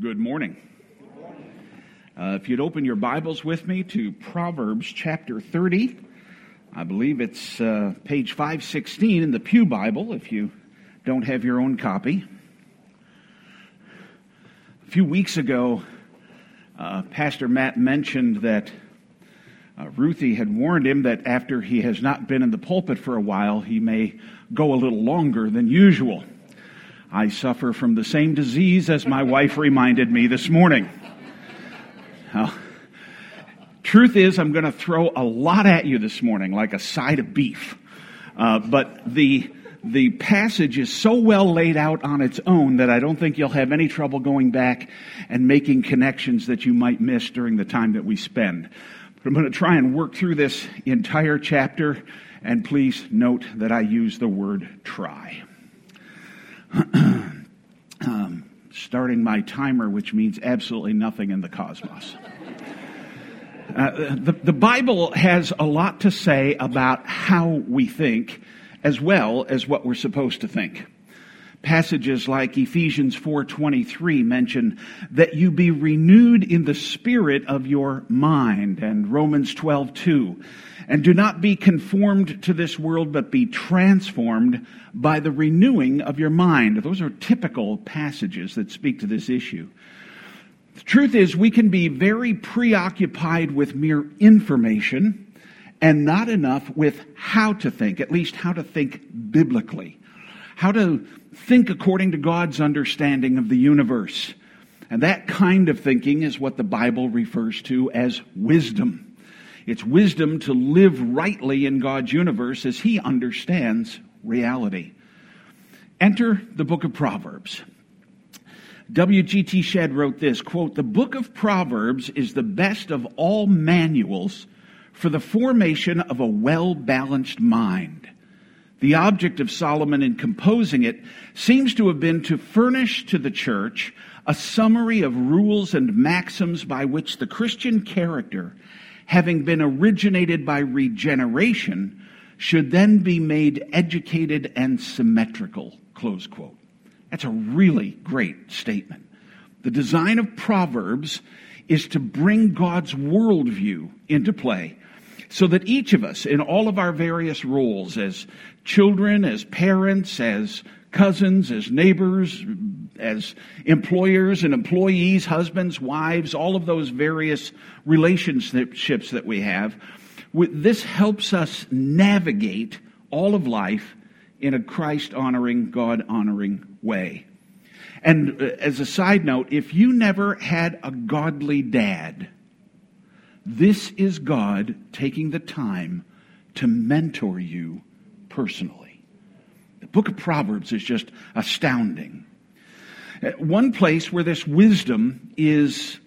Good morning. Uh, if you'd open your Bibles with me to Proverbs chapter 30, I believe it's uh, page 516 in the Pew Bible if you don't have your own copy. A few weeks ago, uh, Pastor Matt mentioned that uh, Ruthie had warned him that after he has not been in the pulpit for a while, he may go a little longer than usual. I suffer from the same disease as my wife reminded me this morning. Well, truth is, I'm going to throw a lot at you this morning, like a side of beef. Uh, but the the passage is so well laid out on its own that I don't think you'll have any trouble going back and making connections that you might miss during the time that we spend. But I'm going to try and work through this entire chapter, and please note that I use the word try. um, starting my timer, which means absolutely nothing in the cosmos. Uh, the, the Bible has a lot to say about how we think as well as what we're supposed to think. Passages like Ephesians 4:23 mention that you be renewed in the spirit of your mind and Romans 12:2 and do not be conformed to this world, but be transformed by the renewing of your mind. Those are typical passages that speak to this issue. The truth is, we can be very preoccupied with mere information and not enough with how to think, at least how to think biblically, how to think according to God's understanding of the universe. And that kind of thinking is what the Bible refers to as wisdom. It's wisdom to live rightly in God's universe as He understands reality. Enter the book of Proverbs. W.G.T. Shedd wrote this, quote, The book of Proverbs is the best of all manuals for the formation of a well-balanced mind. The object of Solomon in composing it seems to have been to furnish to the church a summary of rules and maxims by which the Christian character having been originated by regeneration, should then be made educated and symmetrical. Close quote. That's a really great statement. The design of Proverbs is to bring God's worldview into play so that each of us, in all of our various roles as children, as parents, as cousins, as neighbors, as employers and employees, husbands, wives, all of those various relationships that we have. This helps us navigate all of life in a Christ honoring, God honoring way. And uh, as a side note, if you never had a godly dad, this is God taking the time to mentor you personally. Book of Proverbs is just astounding. One place where this wisdom is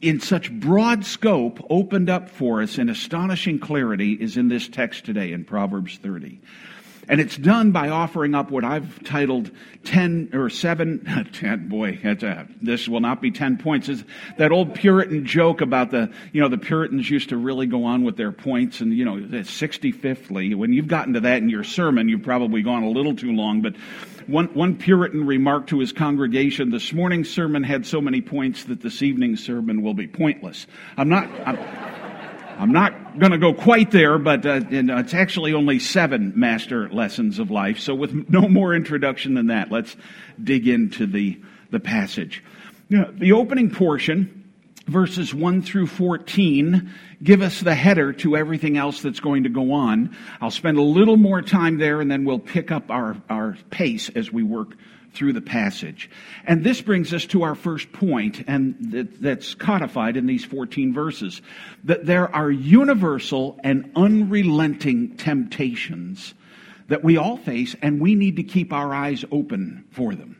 in such broad scope opened up for us in astonishing clarity is in this text today in Proverbs 30. And it's done by offering up what I've titled 10 or 7, 10, boy, a, uh, this will not be 10 points. Is that old Puritan joke about the, you know, the Puritans used to really go on with their points and, you know, 65thly. When you've gotten to that in your sermon, you've probably gone a little too long. But one, one Puritan remarked to his congregation, this morning's sermon had so many points that this evening's sermon will be pointless. I'm not, I'm, I'm not going to go quite there, but uh, it's actually only seven master lessons of life. So, with no more introduction than that, let's dig into the, the passage. Know, the opening portion, verses 1 through 14, give us the header to everything else that's going to go on. I'll spend a little more time there, and then we'll pick up our, our pace as we work through the passage. And this brings us to our first point, and that's codified in these 14 verses that there are universal and unrelenting temptations that we all face, and we need to keep our eyes open for them.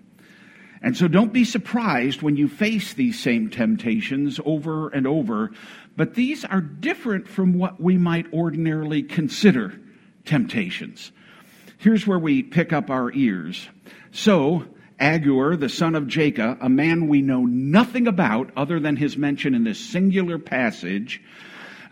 And so don't be surprised when you face these same temptations over and over, but these are different from what we might ordinarily consider temptations. Here's where we pick up our ears. So, Agur, the son of Jacob, a man we know nothing about other than his mention in this singular passage,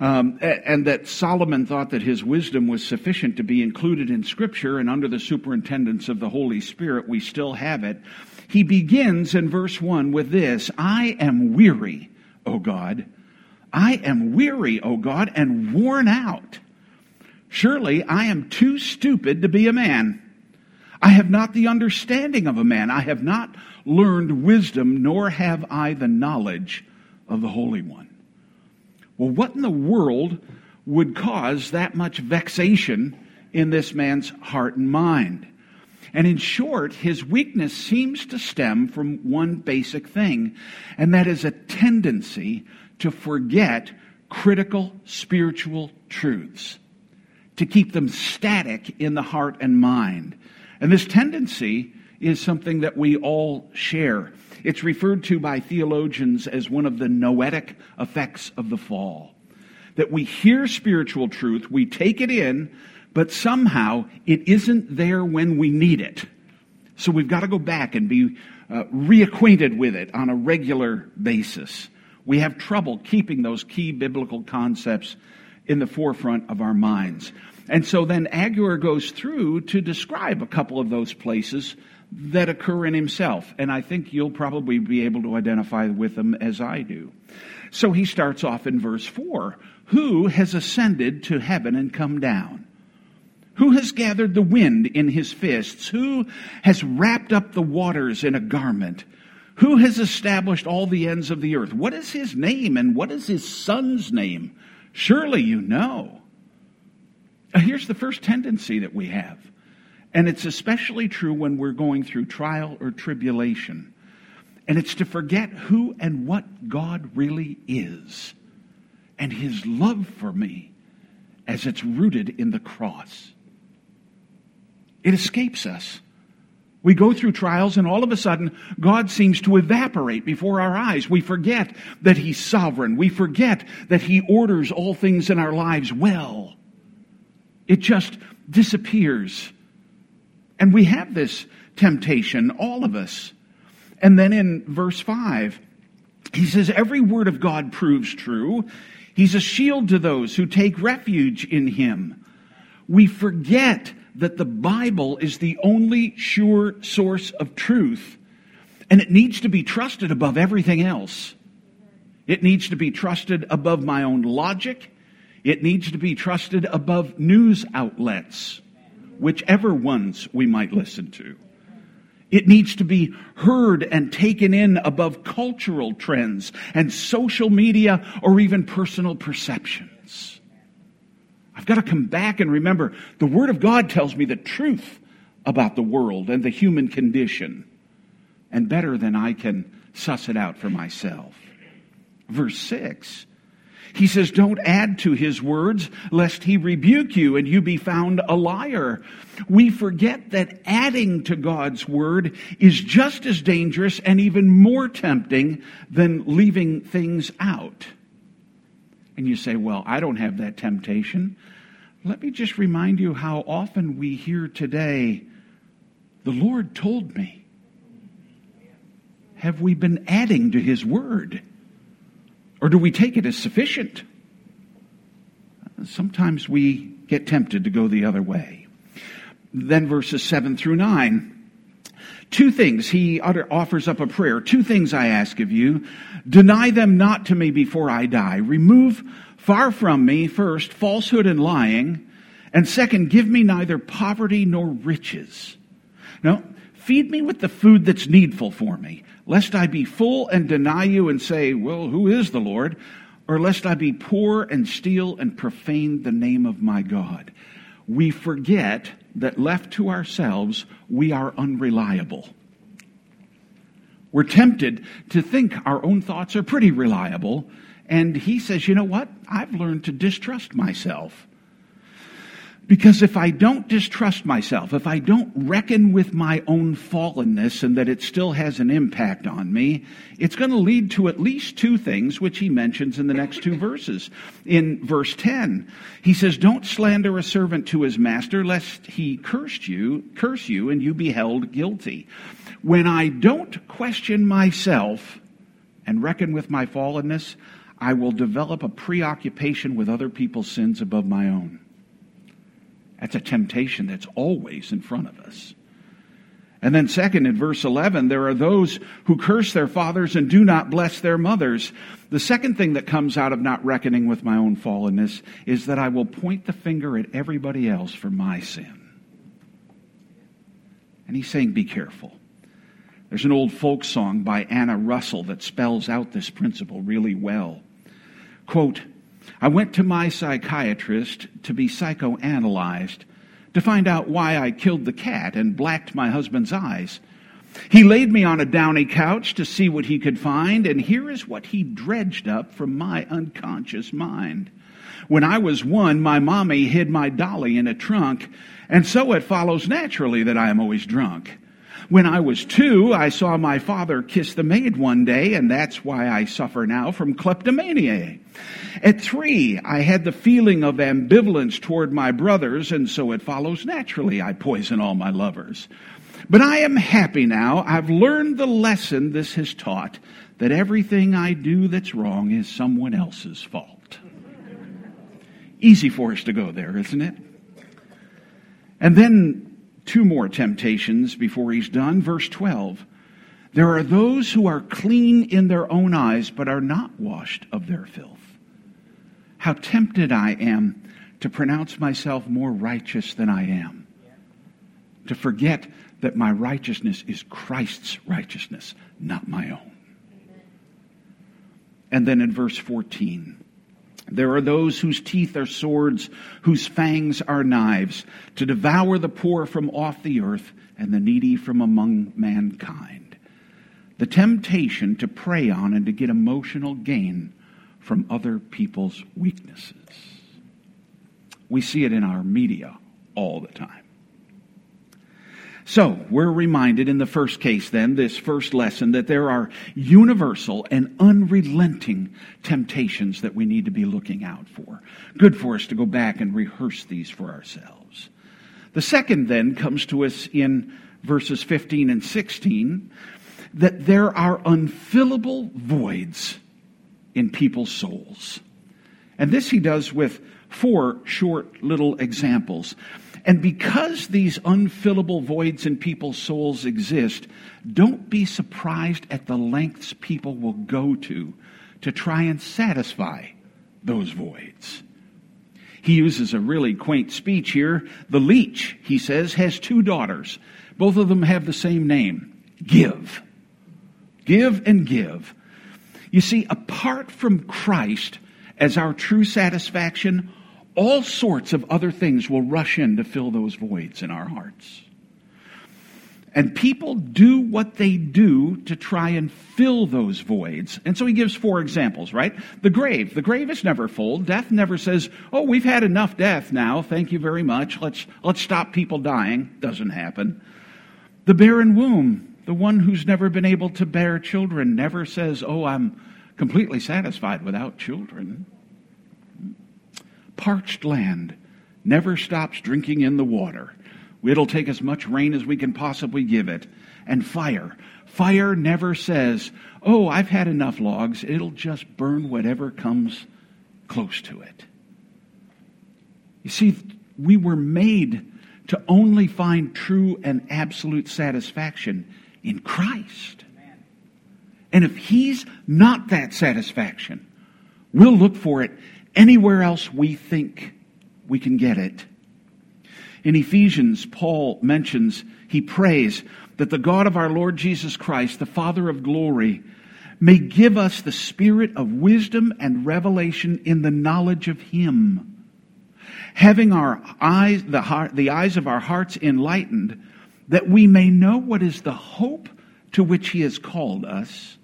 um, and that Solomon thought that his wisdom was sufficient to be included in Scripture, and under the superintendence of the Holy Spirit, we still have it. he begins in verse 1 with this I am weary, O God. I am weary, O God, and worn out. Surely I am too stupid to be a man. I have not the understanding of a man. I have not learned wisdom, nor have I the knowledge of the Holy One. Well, what in the world would cause that much vexation in this man's heart and mind? And in short, his weakness seems to stem from one basic thing, and that is a tendency to forget critical spiritual truths, to keep them static in the heart and mind. And this tendency is something that we all share. It's referred to by theologians as one of the noetic effects of the fall. That we hear spiritual truth, we take it in, but somehow it isn't there when we need it. So we've got to go back and be uh, reacquainted with it on a regular basis. We have trouble keeping those key biblical concepts in the forefront of our minds. And so then Agur goes through to describe a couple of those places that occur in himself. And I think you'll probably be able to identify with them as I do. So he starts off in verse 4 Who has ascended to heaven and come down? Who has gathered the wind in his fists? Who has wrapped up the waters in a garment? Who has established all the ends of the earth? What is his name and what is his son's name? Surely you know. Uh, here's the first tendency that we have and it's especially true when we're going through trial or tribulation. And it's to forget who and what God really is and his love for me as it's rooted in the cross. It escapes us. We go through trials and all of a sudden God seems to evaporate before our eyes. We forget that He's sovereign. We forget that He orders all things in our lives well. It just disappears and we have this temptation, all of us. And then in verse 5, he says, Every word of God proves true. He's a shield to those who take refuge in him. We forget that the Bible is the only sure source of truth, and it needs to be trusted above everything else. It needs to be trusted above my own logic. It needs to be trusted above news outlets whichever ones we might listen to. It needs to be heard and taken in above cultural trends and social media or even personal perceptions. I've got to come back and remember the Word of God tells me the truth about the world and the human condition, and better than I can suss it out for myself. Verse 6 he says, Don't add to his words, lest he rebuke you and you be found a liar. We forget that adding to God's word is just as dangerous and even more tempting than leaving things out. And you say, Well, I don't have that temptation. Let me just remind you how often we hear today, The Lord told me. Have we been adding to his word? Or do we take it as sufficient? Sometimes we get tempted to go the other way. Then verses 7 through 9. Two things. He utter, offers up a prayer. Two things I ask of you. Deny them not to me before I die. Remove far from me, first, falsehood and lying. And second, give me neither poverty nor riches. No, feed me with the food that's needful for me lest I be full and deny you and say, Well, who is the Lord? Or lest I be poor and steal and profane the name of my God. We forget that left to ourselves, we are unreliable. We're tempted to think our own thoughts are pretty reliable. And he says, you know what? I've learned to distrust myself. Because if I don't distrust myself, if I don't reckon with my own fallenness and that it still has an impact on me, it's going to lead to at least two things, which he mentions in the next two verses. In verse 10, he says, Don't slander a servant to his master, lest he curse you, curse you, and you be held guilty. When I don't question myself and reckon with my fallenness, I will develop a preoccupation with other people's sins above my own. That's a temptation that's always in front of us. And then, second, in verse 11, there are those who curse their fathers and do not bless their mothers. The second thing that comes out of not reckoning with my own fallenness is that I will point the finger at everybody else for my sin. And he's saying, be careful. There's an old folk song by Anna Russell that spells out this principle really well. Quote, I went to my psychiatrist to be psychoanalyzed to find out why I killed the cat and blacked my husband's eyes. He laid me on a downy couch to see what he could find, and here is what he dredged up from my unconscious mind. When I was one, my mommy hid my dolly in a trunk, and so it follows naturally that I am always drunk. When I was two, I saw my father kiss the maid one day, and that's why I suffer now from kleptomania. At three, I had the feeling of ambivalence toward my brothers, and so it follows naturally I poison all my lovers. But I am happy now. I've learned the lesson this has taught that everything I do that's wrong is someone else's fault. Easy for us to go there, isn't it? And then two more temptations before he's done. Verse 12. There are those who are clean in their own eyes, but are not washed of their filth. How tempted I am to pronounce myself more righteous than I am. To forget that my righteousness is Christ's righteousness, not my own. And then in verse 14, there are those whose teeth are swords, whose fangs are knives, to devour the poor from off the earth and the needy from among mankind. The temptation to prey on and to get emotional gain from other people's weaknesses. We see it in our media all the time. So, we're reminded in the first case, then, this first lesson, that there are universal and unrelenting temptations that we need to be looking out for. Good for us to go back and rehearse these for ourselves. The second, then, comes to us in verses 15 and 16 that there are unfillable voids in people's souls. And this he does with four short little examples. And because these unfillable voids in people's souls exist, don't be surprised at the lengths people will go to to try and satisfy those voids. He uses a really quaint speech here. The leech, he says, has two daughters. Both of them have the same name give. Give and give. You see, apart from Christ as our true satisfaction, all sorts of other things will rush in to fill those voids in our hearts. And people do what they do to try and fill those voids. And so he gives four examples, right? The grave. The grave is never full. Death never says, oh, we've had enough death now. Thank you very much. Let's, let's stop people dying. Doesn't happen. The barren womb. The one who's never been able to bear children never says, oh, I'm completely satisfied without children parched land never stops drinking in the water. It'll take as much rain as we can possibly give it. And fire. Fire never says, Oh, I've had enough logs. It'll just burn whatever comes close to it. You see, we were made to only find true and absolute satisfaction in Christ. And if He's not that satisfaction, we'll look for it anywhere else we think we can get it. In Ephesians, Paul mentions, he prays that the God of our Lord Jesus Christ, the Father of glory, may give us the spirit of wisdom and revelation in the knowledge of Him. Having our eyes, the, heart, the eyes of our hearts enlightened, that we may know what is the hope to which He has called us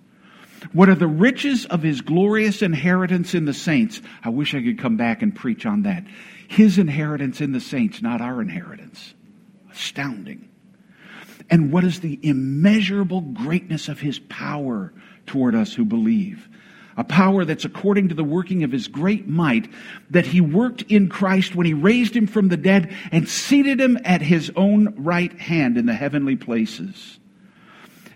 what are the riches of his glorious inheritance in the saints? I wish I could come back and preach on that. His inheritance in the saints, not our inheritance. Astounding. And what is the immeasurable greatness of his power toward us who believe? A power that's according to the working of his great might that he worked in Christ when he raised him from the dead and seated him at his own right hand in the heavenly places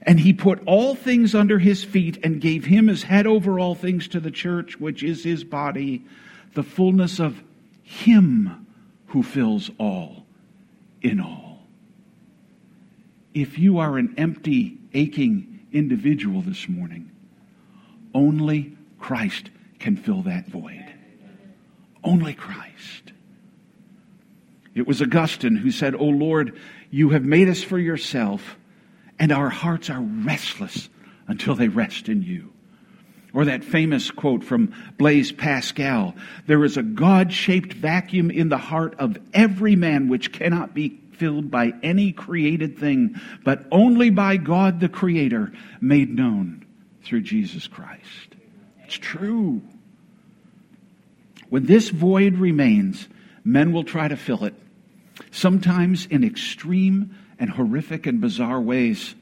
and he put all things under his feet and gave him as head over all things to the church, which is his body, the fullness of him who fills all in all. if you are an empty, aching individual this morning, only Christ can fill that void. Only Christ. It was Augustine who said, O Lord, you have made us for yourself, and our hearts are restless until they rest in you. Or that famous quote from Blaise Pascal There is a God shaped vacuum in the heart of every man which cannot be filled by any created thing, but only by God the Creator made known through Jesus Christ. It's true. When this void remains, men will try to fill it, sometimes in extreme and horrific and bizarre ways.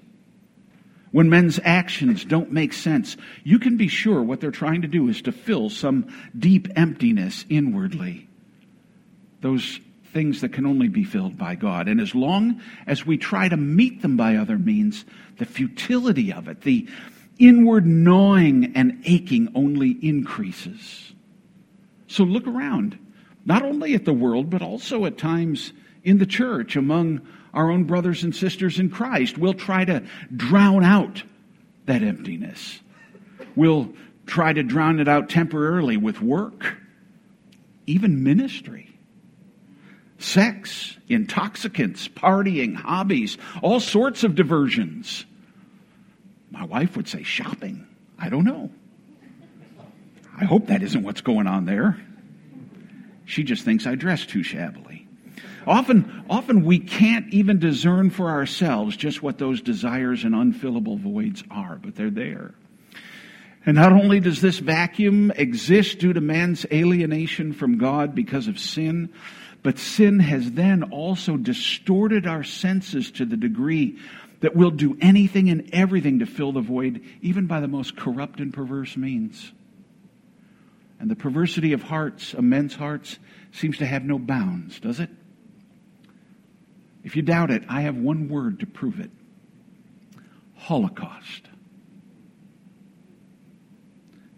When men's actions don't make sense, you can be sure what they're trying to do is to fill some deep emptiness inwardly. Those things that can only be filled by God. And as long as we try to meet them by other means, the futility of it, the inward gnawing and aching only increases. So look around, not only at the world, but also at times in the church among our own brothers and sisters in Christ. We'll try to drown out that emptiness. We'll try to drown it out temporarily with work, even ministry, sex, intoxicants, partying, hobbies, all sorts of diversions. My wife would say shopping. I don't know. I hope that isn't what's going on there. She just thinks I dress too shabbily. Often, often we can't even discern for ourselves just what those desires and unfillable voids are, but they're there. And not only does this vacuum exist due to man's alienation from God because of sin, but sin has then also distorted our senses to the degree that we'll do anything and everything to fill the void, even by the most corrupt and perverse means. And the perversity of hearts, of men's hearts, seems to have no bounds, does it? If you doubt it, I have one word to prove it Holocaust.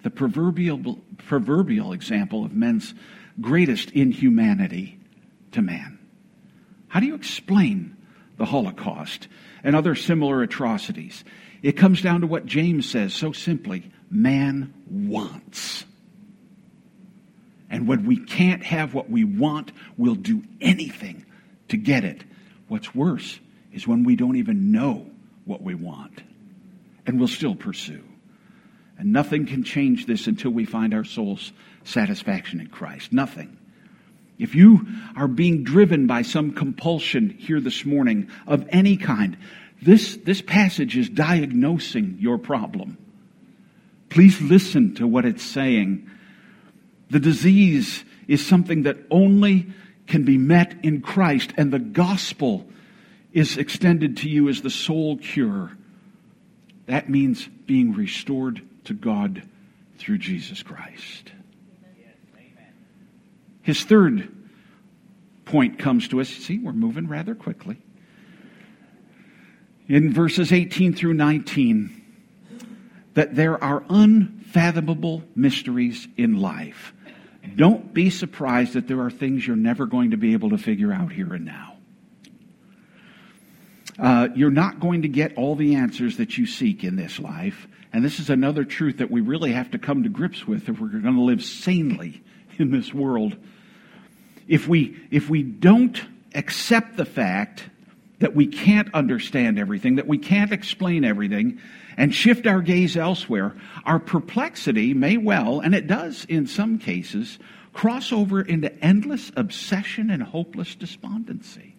The proverbial, proverbial example of men's greatest inhumanity to man. How do you explain the Holocaust and other similar atrocities? It comes down to what James says so simply man wants. And when we can't have what we want, we'll do anything to get it. What's worse is when we don't even know what we want and we'll still pursue. And nothing can change this until we find our soul's satisfaction in Christ. Nothing. If you are being driven by some compulsion here this morning of any kind, this, this passage is diagnosing your problem. Please listen to what it's saying the disease is something that only can be met in Christ, and the gospel is extended to you as the sole cure. That means being restored to God through Jesus Christ. His third point comes to us. See, we're moving rather quickly. In verses 18 through 19, that there are unfathomable mysteries in life. Don't be surprised that there are things you're never going to be able to figure out here and now. Uh, you're not going to get all the answers that you seek in this life. And this is another truth that we really have to come to grips with if we're going to live sanely in this world. If we, if we don't accept the fact that we can't understand everything, that we can't explain everything, and shift our gaze elsewhere, our perplexity may well, and it does in some cases, cross over into endless obsession and hopeless despondency.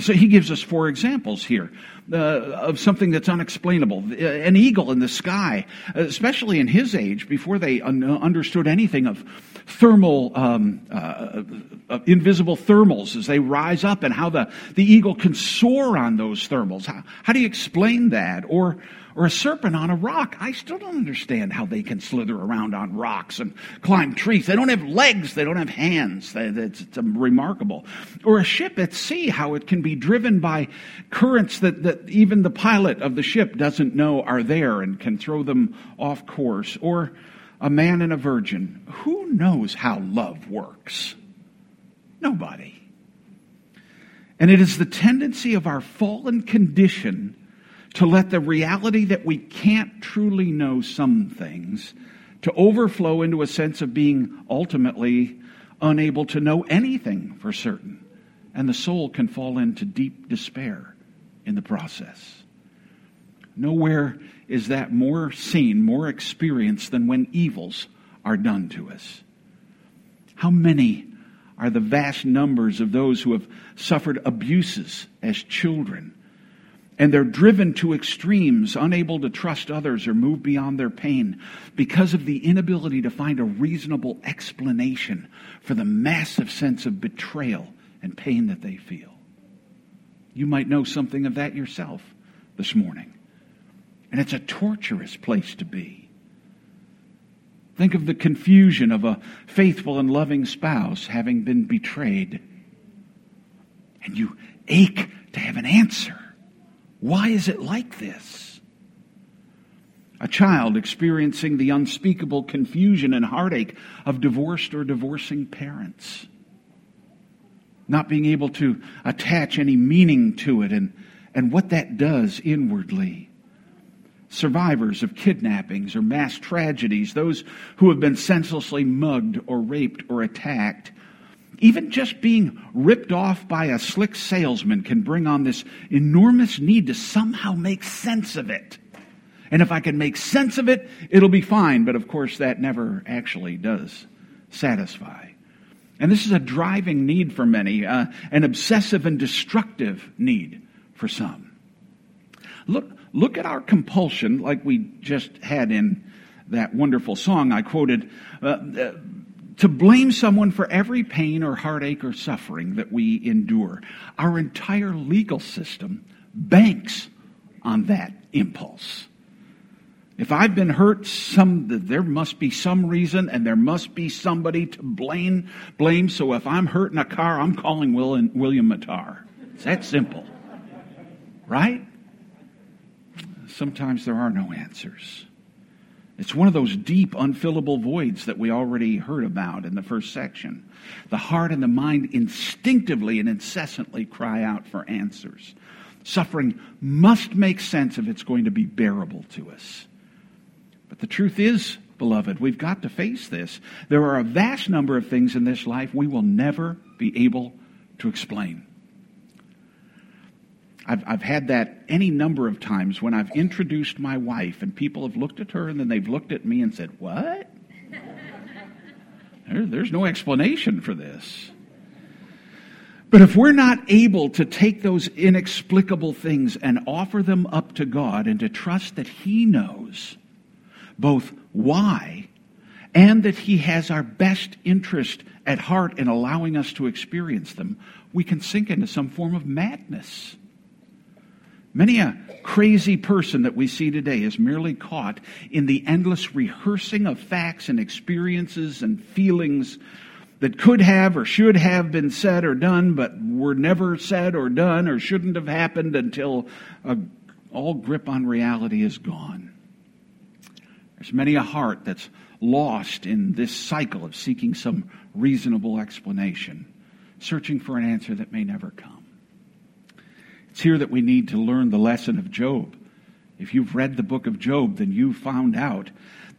So he gives us four examples here uh, of something that's unexplainable. Uh, an eagle in the sky, especially in his age, before they un- understood anything of thermal, um, uh, uh, invisible thermals as they rise up and how the, the eagle can soar on those thermals. How, how do you explain that? Or, or a serpent on a rock. I still don't understand how they can slither around on rocks and climb trees. They don't have legs. They don't have hands. It's, remarkable. Or a ship at sea, how it can be driven by currents that, that even the pilot of the ship doesn't know are there and can throw them off course. Or a man and a virgin. Who knows how love works? Nobody. And it is the tendency of our fallen condition to let the reality that we can't truly know some things to overflow into a sense of being ultimately unable to know anything for certain. And the soul can fall into deep despair in the process. Nowhere is that more seen, more experienced than when evils are done to us. How many are the vast numbers of those who have suffered abuses as children? And they're driven to extremes, unable to trust others or move beyond their pain because of the inability to find a reasonable explanation for the massive sense of betrayal and pain that they feel. You might know something of that yourself this morning. And it's a torturous place to be. Think of the confusion of a faithful and loving spouse having been betrayed. And you ache to have an answer. Why is it like this? A child experiencing the unspeakable confusion and heartache of divorced or divorcing parents. Not being able to attach any meaning to it and, and what that does inwardly survivors of kidnappings or mass tragedies, those who have been senselessly mugged or raped or attacked. Even just being ripped off by a slick salesman can bring on this enormous need to somehow make sense of it. And if I can make sense of it, it'll be fine. But of course, that never actually does satisfy. And this is a driving need for many, uh, an obsessive and destructive need for some. Look, look at our compulsion, like we just had in that wonderful song I quoted, uh, uh, to blame someone for every pain or heartache or suffering that we endure. Our entire legal system banks on that impulse. If I've been hurt, some there must be some reason, and there must be somebody to blame. Blame. So if I'm hurt in a car, I'm calling William, William Mattar. It's that simple, right? sometimes there are no answers. It's one of those deep, unfillable voids that we already heard about in the first section. The heart and the mind instinctively and incessantly cry out for answers. Suffering must make sense if it's going to be bearable to us. But the truth is, beloved, we've got to face this. There are a vast number of things in this life we will never be able to explain. I've, I've had that any number of times when I've introduced my wife and people have looked at her and then they've looked at me and said, What? there, there's no explanation for this. But if we're not able to take those inexplicable things and offer them up to God and to trust that He knows both why and that He has our best interest at heart in allowing us to experience them, we can sink into some form of madness. Many a crazy person that we see today is merely caught in the endless rehearsing of facts and experiences and feelings that could have or should have been said or done, but were never said or done or shouldn't have happened until a, all grip on reality is gone. There's many a heart that's lost in this cycle of seeking some reasonable explanation, searching for an answer that may never come. It's here that we need to learn the lesson of Job. If you've read the book of Job, then you found out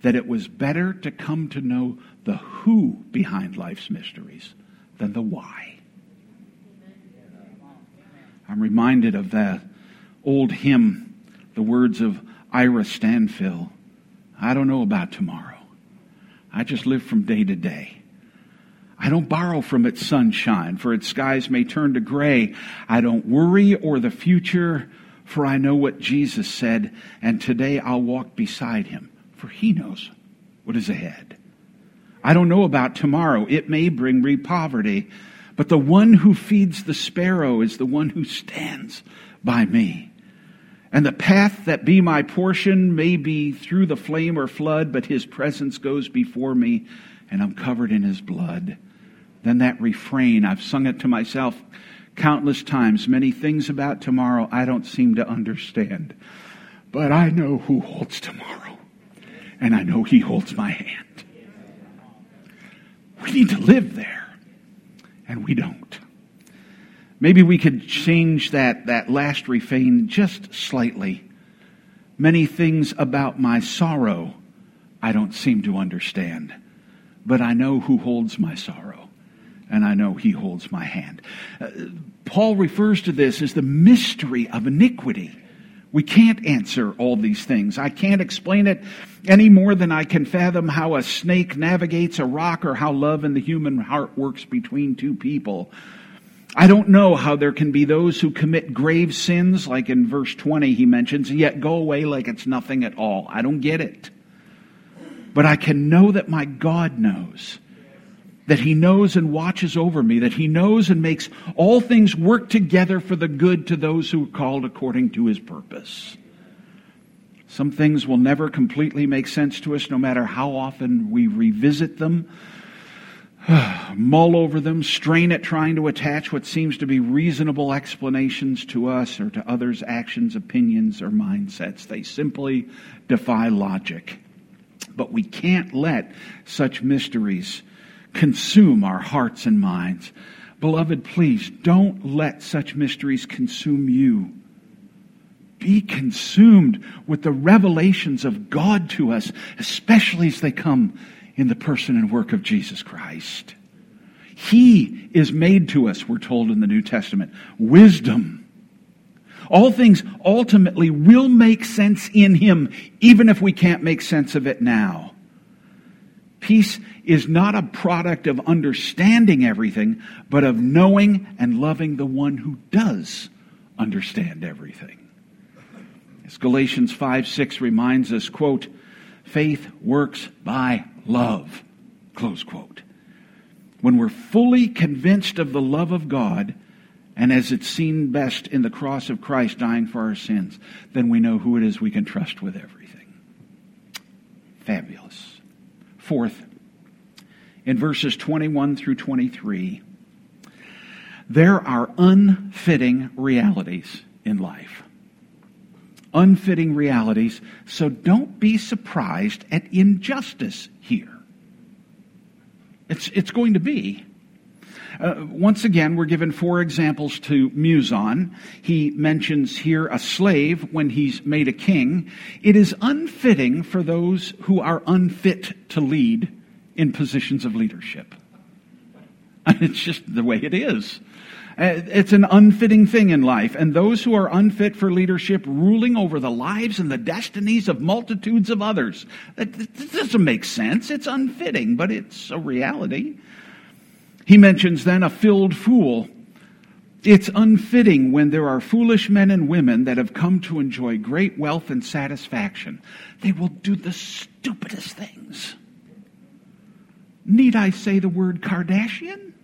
that it was better to come to know the who behind life's mysteries than the why. I'm reminded of that old hymn, the words of Ira Stanfill. I don't know about tomorrow. I just live from day to day. I don't borrow from its sunshine, for its skies may turn to gray. I don't worry or the future, for I know what Jesus said, and today I'll walk beside him, for he knows what is ahead. I don't know about tomorrow. It may bring me poverty, but the one who feeds the sparrow is the one who stands by me. And the path that be my portion may be through the flame or flood, but his presence goes before me, and I'm covered in his blood. Then that refrain, I've sung it to myself countless times. Many things about tomorrow I don't seem to understand. But I know who holds tomorrow. And I know he holds my hand. We need to live there. And we don't. Maybe we could change that, that last refrain just slightly. Many things about my sorrow I don't seem to understand, but I know who holds my sorrow, and I know he holds my hand. Uh, Paul refers to this as the mystery of iniquity. We can't answer all these things. I can't explain it any more than I can fathom how a snake navigates a rock or how love in the human heart works between two people. I don't know how there can be those who commit grave sins, like in verse 20 he mentions, and yet go away like it's nothing at all. I don't get it. But I can know that my God knows that he knows and watches over me, that he knows and makes all things work together for the good to those who are called according to his purpose. Some things will never completely make sense to us, no matter how often we revisit them, mull over them, strain at trying to attach what seems to be reasonable explanations to us or to others' actions, opinions, or mindsets. They simply defy logic. But we can't let such mysteries consume our hearts and minds. Beloved, please don't let such mysteries consume you. Be consumed with the revelations of God to us, especially as they come in the person and work of Jesus Christ. He is made to us, we're told in the New Testament, wisdom. All things ultimately will make sense in Him, even if we can't make sense of it now. Peace is not a product of understanding everything, but of knowing and loving the one who does understand everything. As Galatians 5 6 reminds us, quote, faith works by love, close quote. When we're fully convinced of the love of God, and as it's seen best in the cross of Christ dying for our sins, then we know who it is we can trust with everything. Fabulous. Fourth, in verses 21 through 23, there are unfitting realities in life. Unfitting realities, so don't be surprised at injustice here. It's, it's going to be. Uh, once again, we're given four examples to muse on. He mentions here a slave when he's made a king. It is unfitting for those who are unfit to lead in positions of leadership. It's just the way it is. Uh, it's an unfitting thing in life, and those who are unfit for leadership ruling over the lives and the destinies of multitudes of others. That, that doesn't make sense. It's unfitting, but it's a reality. He mentions then a filled fool. It's unfitting when there are foolish men and women that have come to enjoy great wealth and satisfaction. They will do the stupidest things. Need I say the word Kardashian?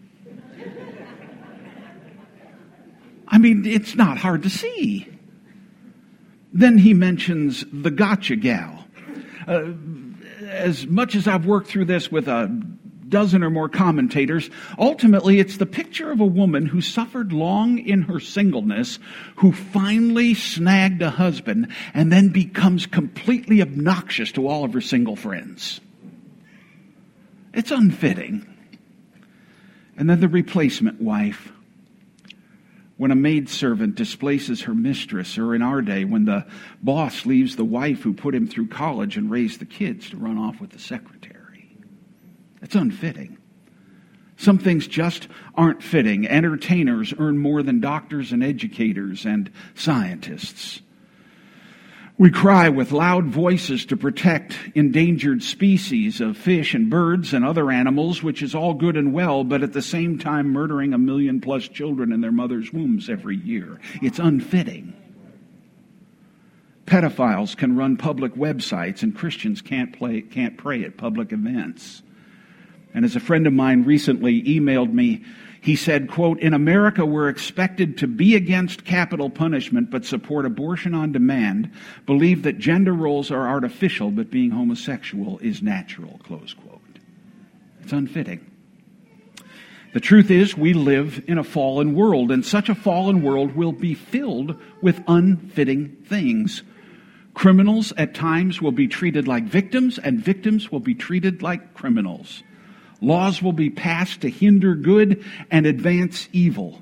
I mean, it's not hard to see. Then he mentions the gotcha gal. Uh, as much as I've worked through this with a dozen or more commentators, ultimately it's the picture of a woman who suffered long in her singleness, who finally snagged a husband, and then becomes completely obnoxious to all of her single friends. It's unfitting. And then the replacement wife. When a maidservant displaces her mistress, or in our day, when the boss leaves the wife who put him through college and raised the kids to run off with the secretary. It's unfitting. Some things just aren't fitting. Entertainers earn more than doctors and educators and scientists. We cry with loud voices to protect endangered species of fish and birds and other animals, which is all good and well, but at the same time murdering a million plus children in their mother's wombs every year. It's unfitting. Pedophiles can run public websites and Christians can't, play, can't pray at public events. And as a friend of mine recently emailed me, he said, quote, in America, we're expected to be against capital punishment, but support abortion on demand, believe that gender roles are artificial, but being homosexual is natural, close quote. It's unfitting. The truth is, we live in a fallen world, and such a fallen world will be filled with unfitting things. Criminals at times will be treated like victims, and victims will be treated like criminals. Laws will be passed to hinder good and advance evil.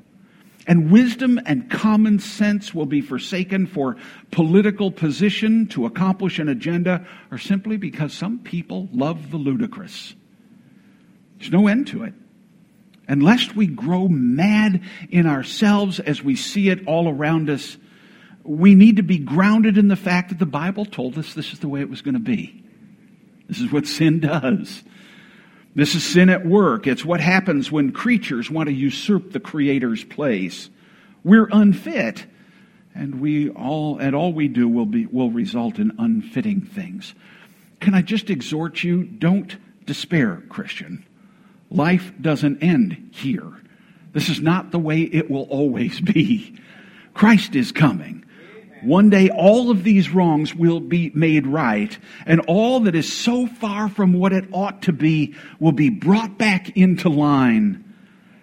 And wisdom and common sense will be forsaken for political position to accomplish an agenda or simply because some people love the ludicrous. There's no end to it. And lest we grow mad in ourselves as we see it all around us, we need to be grounded in the fact that the Bible told us this is the way it was going to be. This is what sin does. This is sin at work. It's what happens when creatures want to usurp the Creator's place. We're unfit, and we all, and all we do will be, will result in unfitting things. Can I just exhort you? Don't despair, Christian. Life doesn't end here. This is not the way it will always be. Christ is coming. One day all of these wrongs will be made right, and all that is so far from what it ought to be will be brought back into line.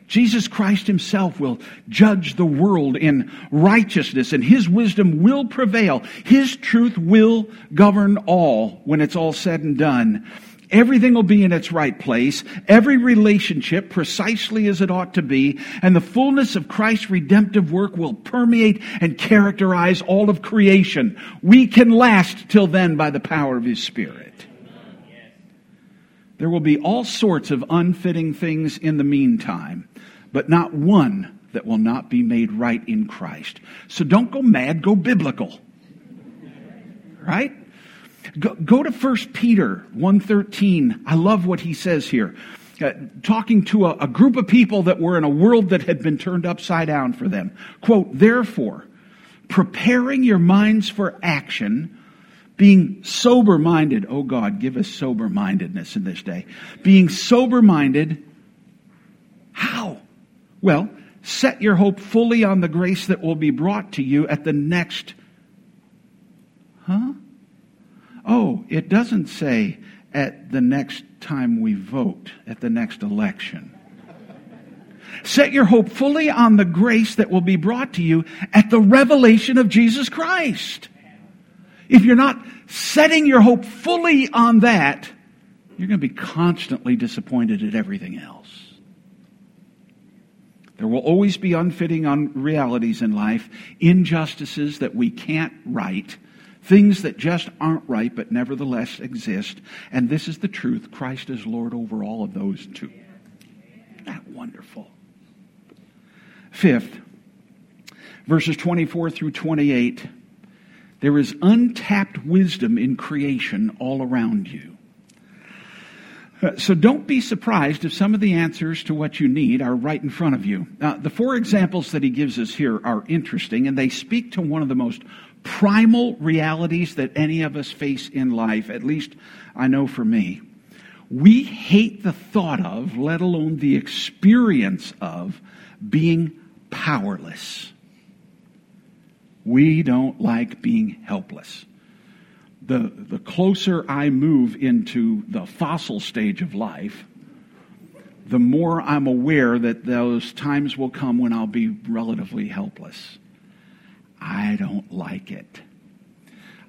Jesus Christ himself will judge the world in righteousness and his wisdom will prevail. His truth will govern all when it's all said and done. Everything will be in its right place, every relationship precisely as it ought to be, and the fullness of Christ's redemptive work will permeate and characterize all of creation. We can last till then by the power of His Spirit. There will be all sorts of unfitting things in the meantime, but not one that will not be made right in Christ. So don't go mad, go biblical. Right? Go, go to 1 Peter 1.13. I love what he says here. Uh, talking to a, a group of people that were in a world that had been turned upside down for them. Quote, therefore, preparing your minds for action, being sober minded. Oh God, give us sober mindedness in this day. Being sober minded. How? Well, set your hope fully on the grace that will be brought to you at the next. Huh? Oh, it doesn't say at the next time we vote, at the next election. Set your hope fully on the grace that will be brought to you at the revelation of Jesus Christ. If you're not setting your hope fully on that, you're going to be constantly disappointed at everything else. There will always be unfitting realities in life, injustices that we can't right, Things that just aren't right, but nevertheless exist. And this is the truth. Christ is Lord over all of those too. Isn't that wonderful? Fifth, verses 24 through 28. There is untapped wisdom in creation all around you. Uh, so don't be surprised if some of the answers to what you need are right in front of you. Uh, the four examples that he gives us here are interesting, and they speak to one of the most primal realities that any of us face in life, at least I know for me. We hate the thought of, let alone the experience of, being powerless. We don't like being helpless. The, the closer I move into the fossil stage of life, the more I'm aware that those times will come when I'll be relatively helpless. I don't like it.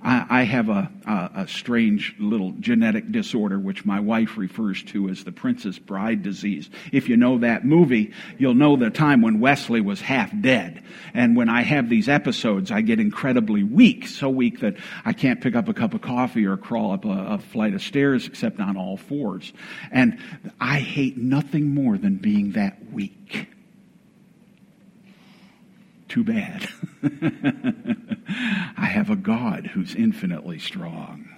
I, I have a, a, a, strange little genetic disorder, which my wife refers to as the Princess Bride disease. If you know that movie, you'll know the time when Westley was half dead. And when I have these episodes, I get incredibly weak, so weak that I can't pick up a cup of coffee or crawl up a, a flight of stairs except on all fours. And I hate nothing more than being that weak too bad. I have a God who's infinitely strong.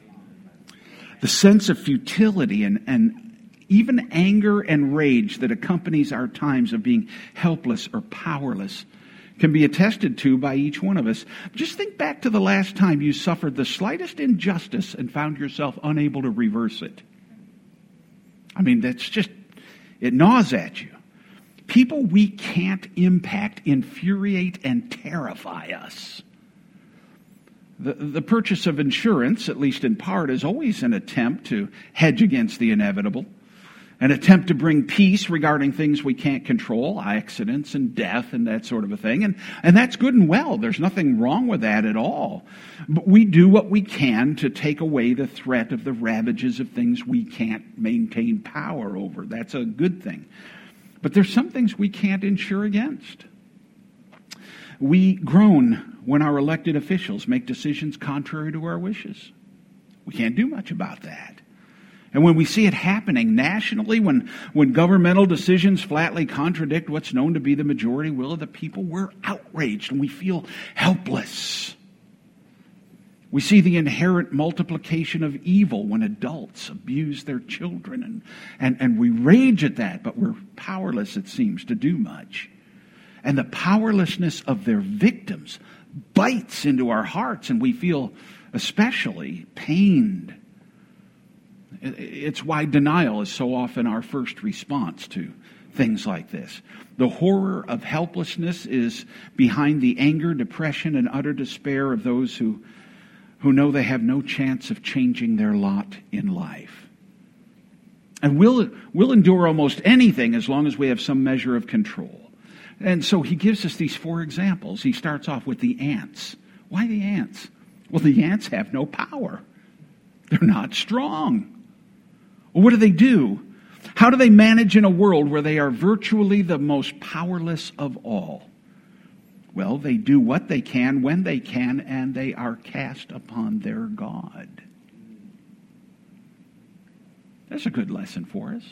The sense of futility and, and even anger and rage that accompanies our times of being helpless or powerless can be attested to by each one of us. Just think back to the last time you suffered the slightest injustice and found yourself unable to reverse it. I mean, that's just, it gnaws at you. People we can't impact infuriate and terrify us. The, the purchase of insurance, at least in part, is always an attempt to hedge against the inevitable, an attempt to bring peace regarding things we can't control, accidents and death and that sort of a thing. And, and that's good and well. There's nothing wrong with that at all. But we do what we can to take away the threat of the ravages of things we can't maintain power over. That's a good thing. But there's some things we can't insure against. we groan when our elected officials make decisions contrary to our wishes. We can't do much about that. And when we see it happening nationally, when, when governmental decisions flatly contradict what's known to be the majority will of the people, we're outraged and we feel helpless. We see the inherent multiplication of evil when adults abuse their children, and, and, and we rage at that, but we're powerless, it seems, to do much. And the powerlessness of their victims bites into our hearts, and we feel especially pained. It's why denial is so often our first response to things like this. The horror of helplessness is behind the anger, depression, and utter despair of those who who know they have no chance of changing their lot in life. And we'll, we'll endure almost anything as long as we have some measure of control. And so he gives us these four examples. He starts off with the ants. Why the ants? Well, the ants have no power. They're not strong. Well, what do they do? How do they manage in a world where they are virtually the most powerless of all? Well, they do what they can when they can, and they are cast upon their God. That's a good lesson for us.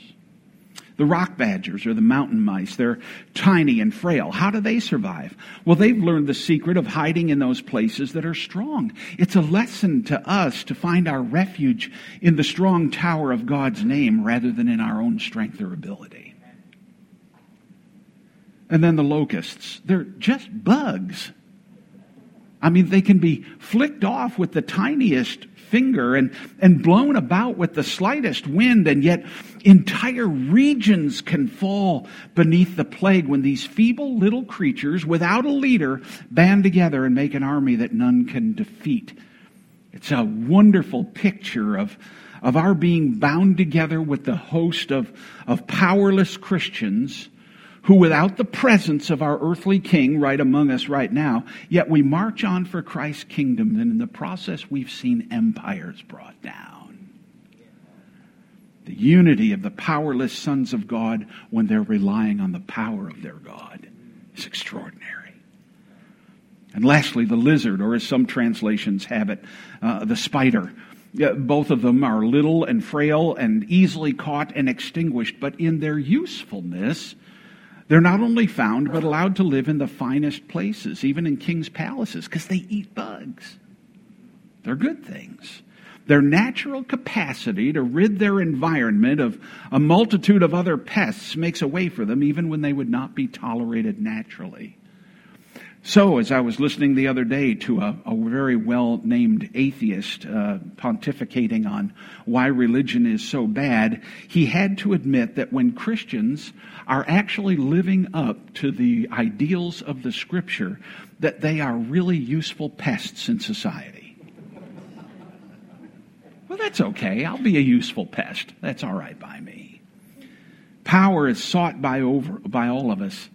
The rock badgers or the mountain mice, they're tiny and frail. How do they survive? Well, they've learned the secret of hiding in those places that are strong. It's a lesson to us to find our refuge in the strong tower of God's name rather than in our own strength or ability. And then the locusts. They're just bugs. I mean, they can be flicked off with the tiniest finger and, and blown about with the slightest wind, and yet entire regions can fall beneath the plague when these feeble little creatures, without a leader, band together and make an army that none can defeat. It's a wonderful picture of, of our being bound together with the host of, of powerless Christians who without the presence of our earthly king right among us right now, yet we march on for Christ's kingdom, and in the process we've seen empires brought down. The unity of the powerless sons of God when they're relying on the power of their God is extraordinary. And lastly, the lizard, or as some translations have it, uh, the spider. Both of them are little and frail and easily caught and extinguished, but in their usefulness, they're not only found, but allowed to live in the finest places, even in king's palaces, because they eat bugs. They're good things. Their natural capacity to rid their environment of a multitude of other pests makes a way for them even when they would not be tolerated naturally. So, as I was listening the other day to a, a very well named atheist uh, pontificating on why religion is so bad, he had to admit that when Christians are actually living up to the ideals of the scripture, that they are really useful pests in society. Well, that's okay. I'll be a useful pest. That's all right by me. Power is sought by, over, by all of us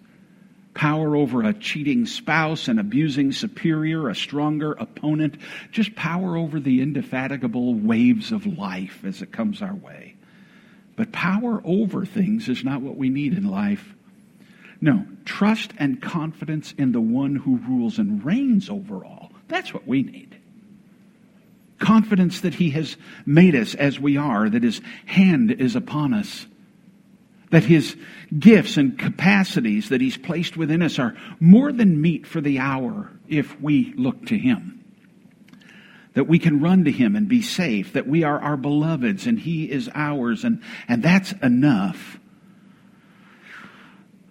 power over a cheating spouse, an abusing superior, a stronger opponent, just power over the indefatigable waves of life as it comes our way. But power over things is not what we need in life. No, trust and confidence in the one who rules and reigns over all. That's what we need. Confidence that he has made us as we are, that his hand is upon us that his gifts and capacities that he's placed within us are more than meet for the hour if we look to him. That we can run to him and be safe, that we are our beloveds and he is ours, and, and that's enough.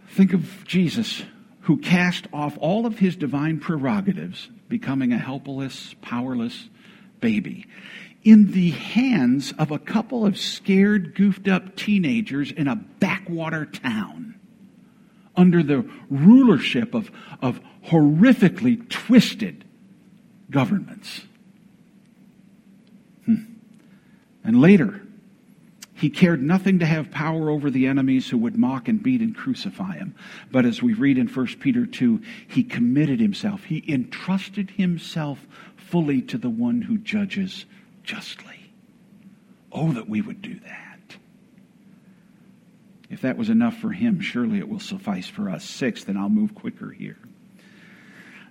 Think of Jesus who cast off all of his divine prerogatives, becoming a helpless, powerless baby in the hands of a couple of scared, goofed up teenagers in a backwater town under the rulership of, of horrifically twisted governments. Hmm. And later, he cared nothing to have power over the enemies who would mock and beat and crucify him. But as we read in 1 Peter 2, he committed himself. He entrusted himself fully to the one who judges justly. Oh, that we would do that. If that was enough for him, surely it will suffice for us. Sixth, and I'll move quicker here.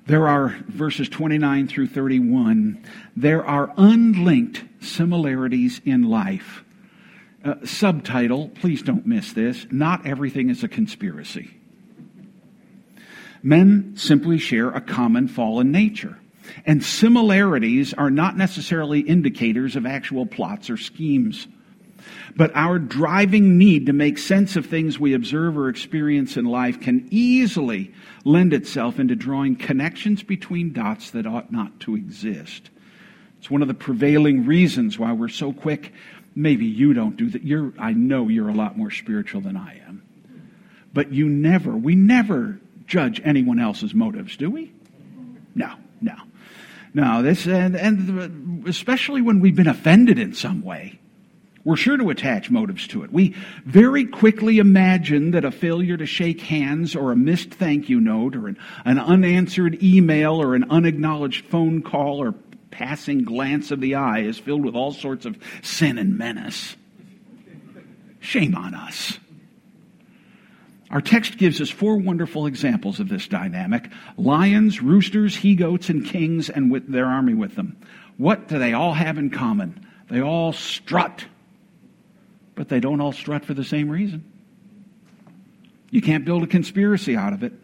There are verses 29 through 31. There are unlinked similarities in life. Uh, subtitle, please don't miss this. Not everything is a conspiracy. Men simply share a common fallen nature. And similarities are not necessarily indicators of actual plots or schemes. But our driving need to make sense of things we observe or experience in life can easily lend itself into drawing connections between dots that ought not to exist. It's one of the prevailing reasons why we're so quick. Maybe you don't do that. You're, I know you're a lot more spiritual than I am. But you never, we never judge anyone else's motives, do we? No, no. No, this, and, and especially when we've been offended in some way. We're sure to attach motives to it. We very quickly imagine that a failure to shake hands or a missed thank you note or an, an unanswered email or an unacknowledged phone call or passing glance of the eye is filled with all sorts of sin and menace. Shame on us. Our text gives us four wonderful examples of this dynamic lions, roosters, he goats, and kings, and with their army with them. What do they all have in common? They all strut but they don't all strut for the same reason. You can't build a conspiracy out of it.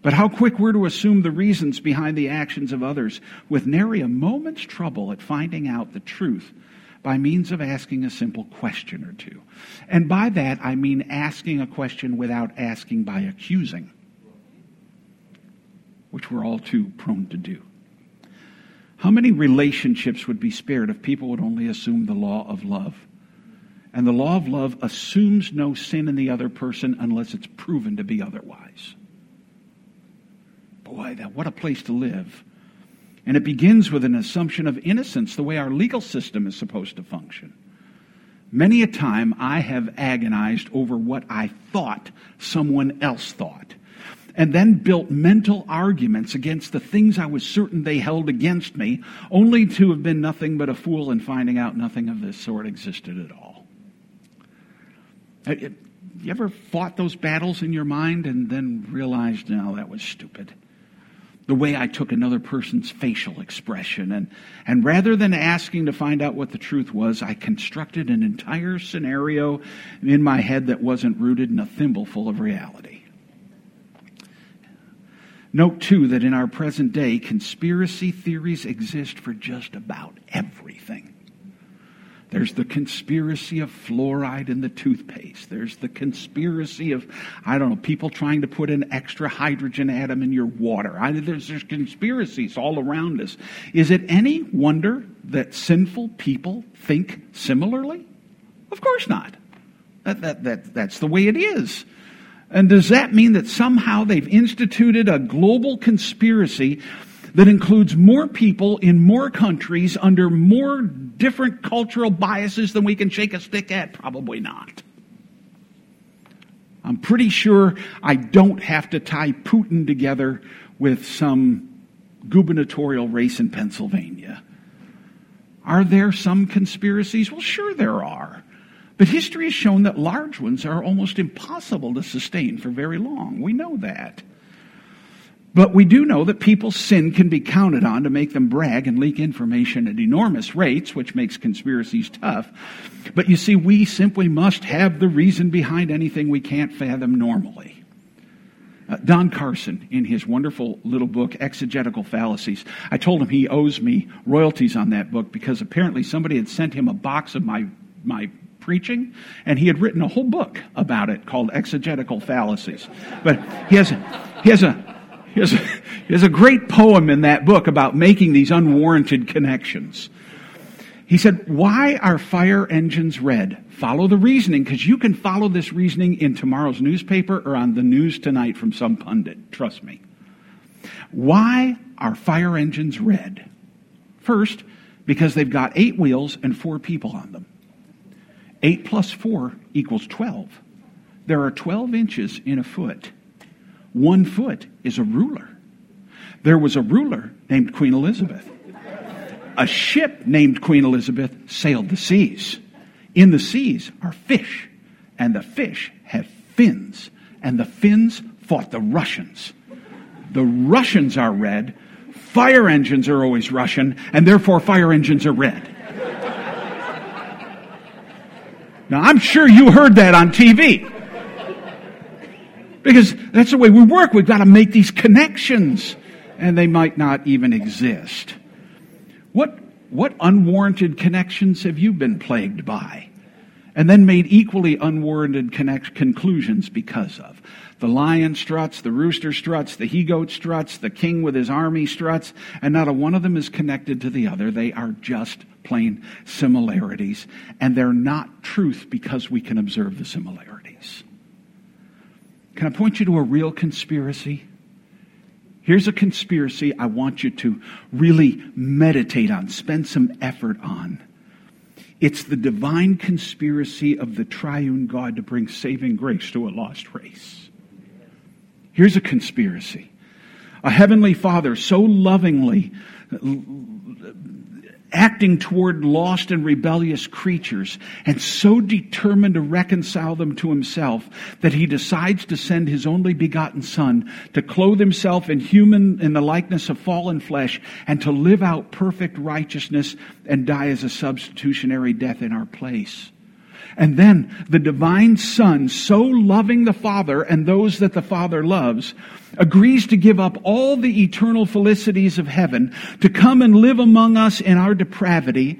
But how quick we're to assume the reasons behind the actions of others with nary a moment's trouble at finding out the truth by means of asking a simple question or two. And by that, I mean asking a question without asking by accusing, which we're all too prone to do. How many relationships would be spared if people would only assume the law of love? And the law of love assumes no sin in the other person unless it's proven to be otherwise. Boy, that what a place to live. And it begins with an assumption of innocence, the way our legal system is supposed to function. Many a time I have agonized over what I thought someone else thought, and then built mental arguments against the things I was certain they held against me, only to have been nothing but a fool in finding out nothing of this sort existed at all. Uh, you ever fought those battles in your mind and then realized, no, that was stupid? The way I took another person's facial expression. And, and rather than asking to find out what the truth was, I constructed an entire scenario in my head that wasn't rooted in a thimbleful of reality. Note, too, that in our present day, conspiracy theories exist for just about everything. There's the conspiracy of fluoride in the toothpaste. There's the conspiracy of, I don't know, people trying to put an extra hydrogen atom in your water. I, there's, there's conspiracies all around us. Is it any wonder that sinful people think similarly? Of course not. That, that, that, that's the way it is. And does that mean that somehow they've instituted a global conspiracy that includes more people in more countries under more different cultural biases than we can shake a stick at? Probably not. I'm pretty sure I don't have to tie Putin together with some gubernatorial race in Pennsylvania. Are there some conspiracies? Well, sure there are. But history has shown that large ones are almost impossible to sustain for very long. We know that. But we do know that people's sin can be counted on to make them brag and leak information at enormous rates, which makes conspiracies tough. But you see, we simply must have the reason behind anything we can't fathom normally. Uh, Don Carson, in his wonderful little book, Exegetical Fallacies, I told him he owes me royalties on that book because apparently somebody had sent him a box of my, my preaching, and he had written a whole book about it called Exegetical Fallacies. But he has, he has a, there's a, there's a great poem in that book about making these unwarranted connections. He said, Why are fire engines red? Follow the reasoning, because you can follow this reasoning in tomorrow's newspaper or on the news tonight from some pundit. Trust me. Why are fire engines red? First, because they've got eight wheels and four people on them. Eight plus four equals 12. There are 12 inches in a foot. One foot is a ruler. There was a ruler named Queen Elizabeth. A ship named Queen Elizabeth sailed the seas. In the seas are fish, and the fish have fins, and the Finns fought the Russians. The Russians are red. Fire engines are always Russian, and therefore fire engines are red. now, I'm sure you heard that on TV. Because that's the way we work. We've got to make these connections, and they might not even exist. What, what unwarranted connections have you been plagued by? And then made equally unwarranted connect, conclusions because of. The lion struts, the rooster struts, the he goat struts, the king with his army struts, and not a one of them is connected to the other. They are just plain similarities, and they're not truth because we can observe the similarities. Can I point you to a real conspiracy? Here's a conspiracy I want you to really meditate on, spend some effort on. It's the divine conspiracy of the triune God to bring saving grace to a lost race. Here's a conspiracy. A heavenly father so lovingly acting toward lost and rebellious creatures and so determined to reconcile them to himself that he decides to send his only begotten son to clothe himself in human in the likeness of fallen flesh and to live out perfect righteousness and die as a substitutionary death in our place. And then the divine Son, so loving the Father and those that the Father loves, agrees to give up all the eternal felicities of heaven to come and live among us in our depravity,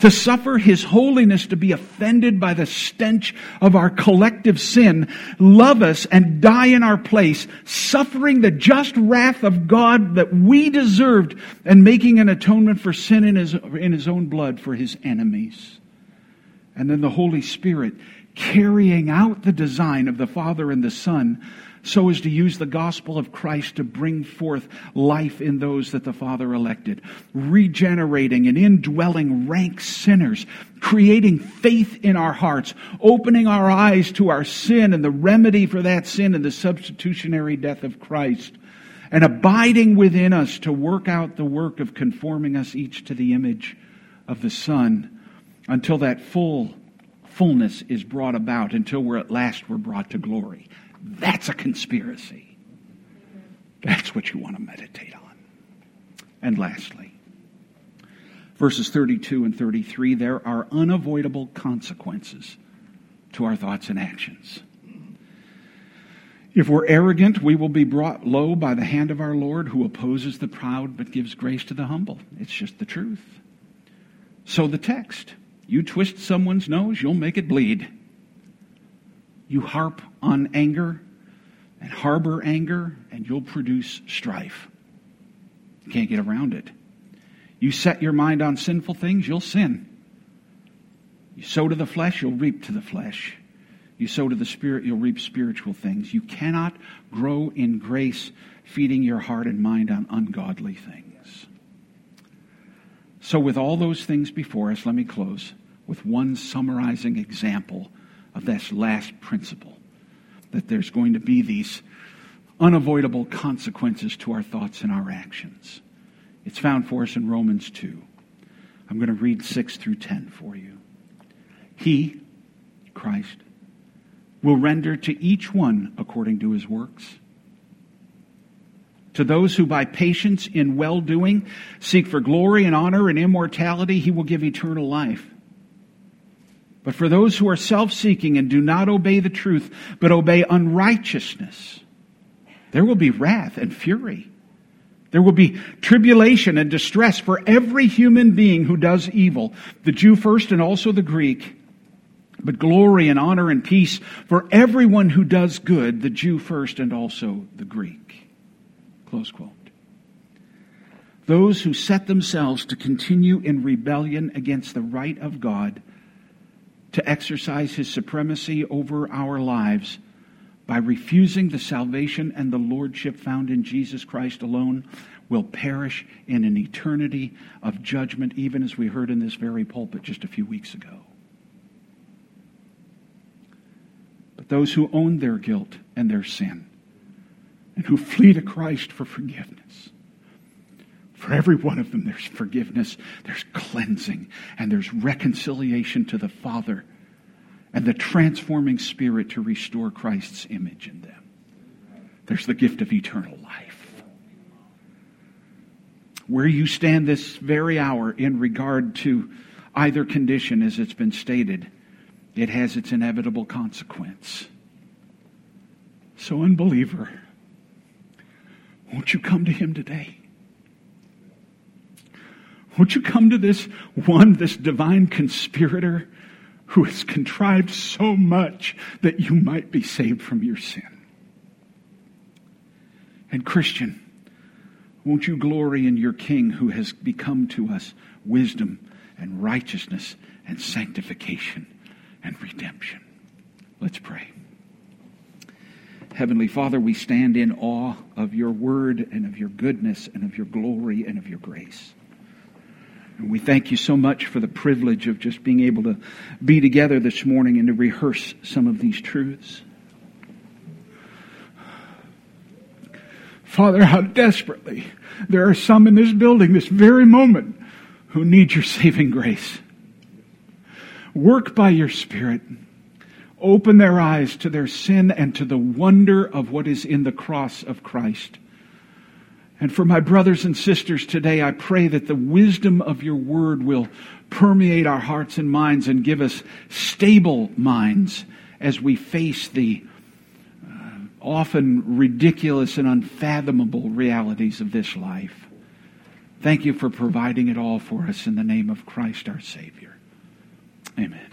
to suffer his holiness to be offended by the stench of our collective sin, love us and die in our place, suffering the just wrath of God that we deserved and making an atonement for sin in his, in his own blood for his enemies. And then the Holy Spirit carrying out the design of the Father and the Son so as to use the gospel of Christ to bring forth life in those that the Father elected, regenerating and indwelling rank sinners, creating faith in our hearts, opening our eyes to our sin and the remedy for that sin and the substitutionary death of Christ, and abiding within us to work out the work of conforming us each to the image of the Son until that full fullness is brought about until we're at last we're brought to glory. That's a conspiracy. That's what you want to meditate on. And lastly, verses 32 and 33, there are unavoidable consequences to our thoughts and actions. If we're arrogant, we will be brought low by the hand of our Lord who opposes the proud but gives grace to the humble. It's just the truth. So the text. You twist someone's nose, you'll make it bleed. You harp on anger and harbor anger, and you'll produce strife. You can't get around it. You set your mind on sinful things, you'll sin. You sow to the flesh, you'll reap to the flesh. You sow to the spirit, you'll reap spiritual things. You cannot grow in grace feeding your heart and mind on ungodly things. So, with all those things before us, let me close with one summarizing example of this last principle that there's going to be these unavoidable consequences to our thoughts and our actions. It's found for us in Romans 2. I'm going to read 6 through 10 for you. He, Christ, will render to each one according to his works. To those who by patience in well doing seek for glory and honor and immortality, he will give eternal life. But for those who are self seeking and do not obey the truth, but obey unrighteousness, there will be wrath and fury. There will be tribulation and distress for every human being who does evil, the Jew first and also the Greek, but glory and honor and peace for everyone who does good, the Jew first and also the Greek. Close quote. Those who set themselves to continue in rebellion against the right of God to exercise his supremacy over our lives by refusing the salvation and the lordship found in Jesus Christ alone will perish in an eternity of judgment, even as we heard in this very pulpit just a few weeks ago. But those who own their guilt and their sin and who flee to Christ for forgiveness. For every one of them, there's forgiveness, there's cleansing, and there's reconciliation to the Father and the transforming Spirit to restore Christ's image in them. There's the gift of eternal life. where you stand this very hour in regard to either condition as it's been stated, it has its inevitable consequence. So, unbeliever, won't you come to him today? Won't you come to this one, this divine conspirator who has contrived so much that you might be saved from your sin? And Christian, won't you glory in your King who has become to us wisdom and righteousness and sanctification and redemption? Let's pray. Heavenly Father, we stand in awe of your word and of your goodness and of your glory and of your grace. And we thank you so much for the privilege of just being able to be together this morning and to rehearse some of these truths. Father, how desperately there are some in this building this very moment who need your saving grace. Work by your Spirit. Open their eyes to their sin and to the wonder of what is in the cross of Christ. And for my brothers and sisters today, I pray that the wisdom of your word will permeate our hearts and minds and give us stable minds as we face the uh, often ridiculous and unfathomable realities of this life. Thank you for providing it all for us in the name of Christ our Savior. Amen.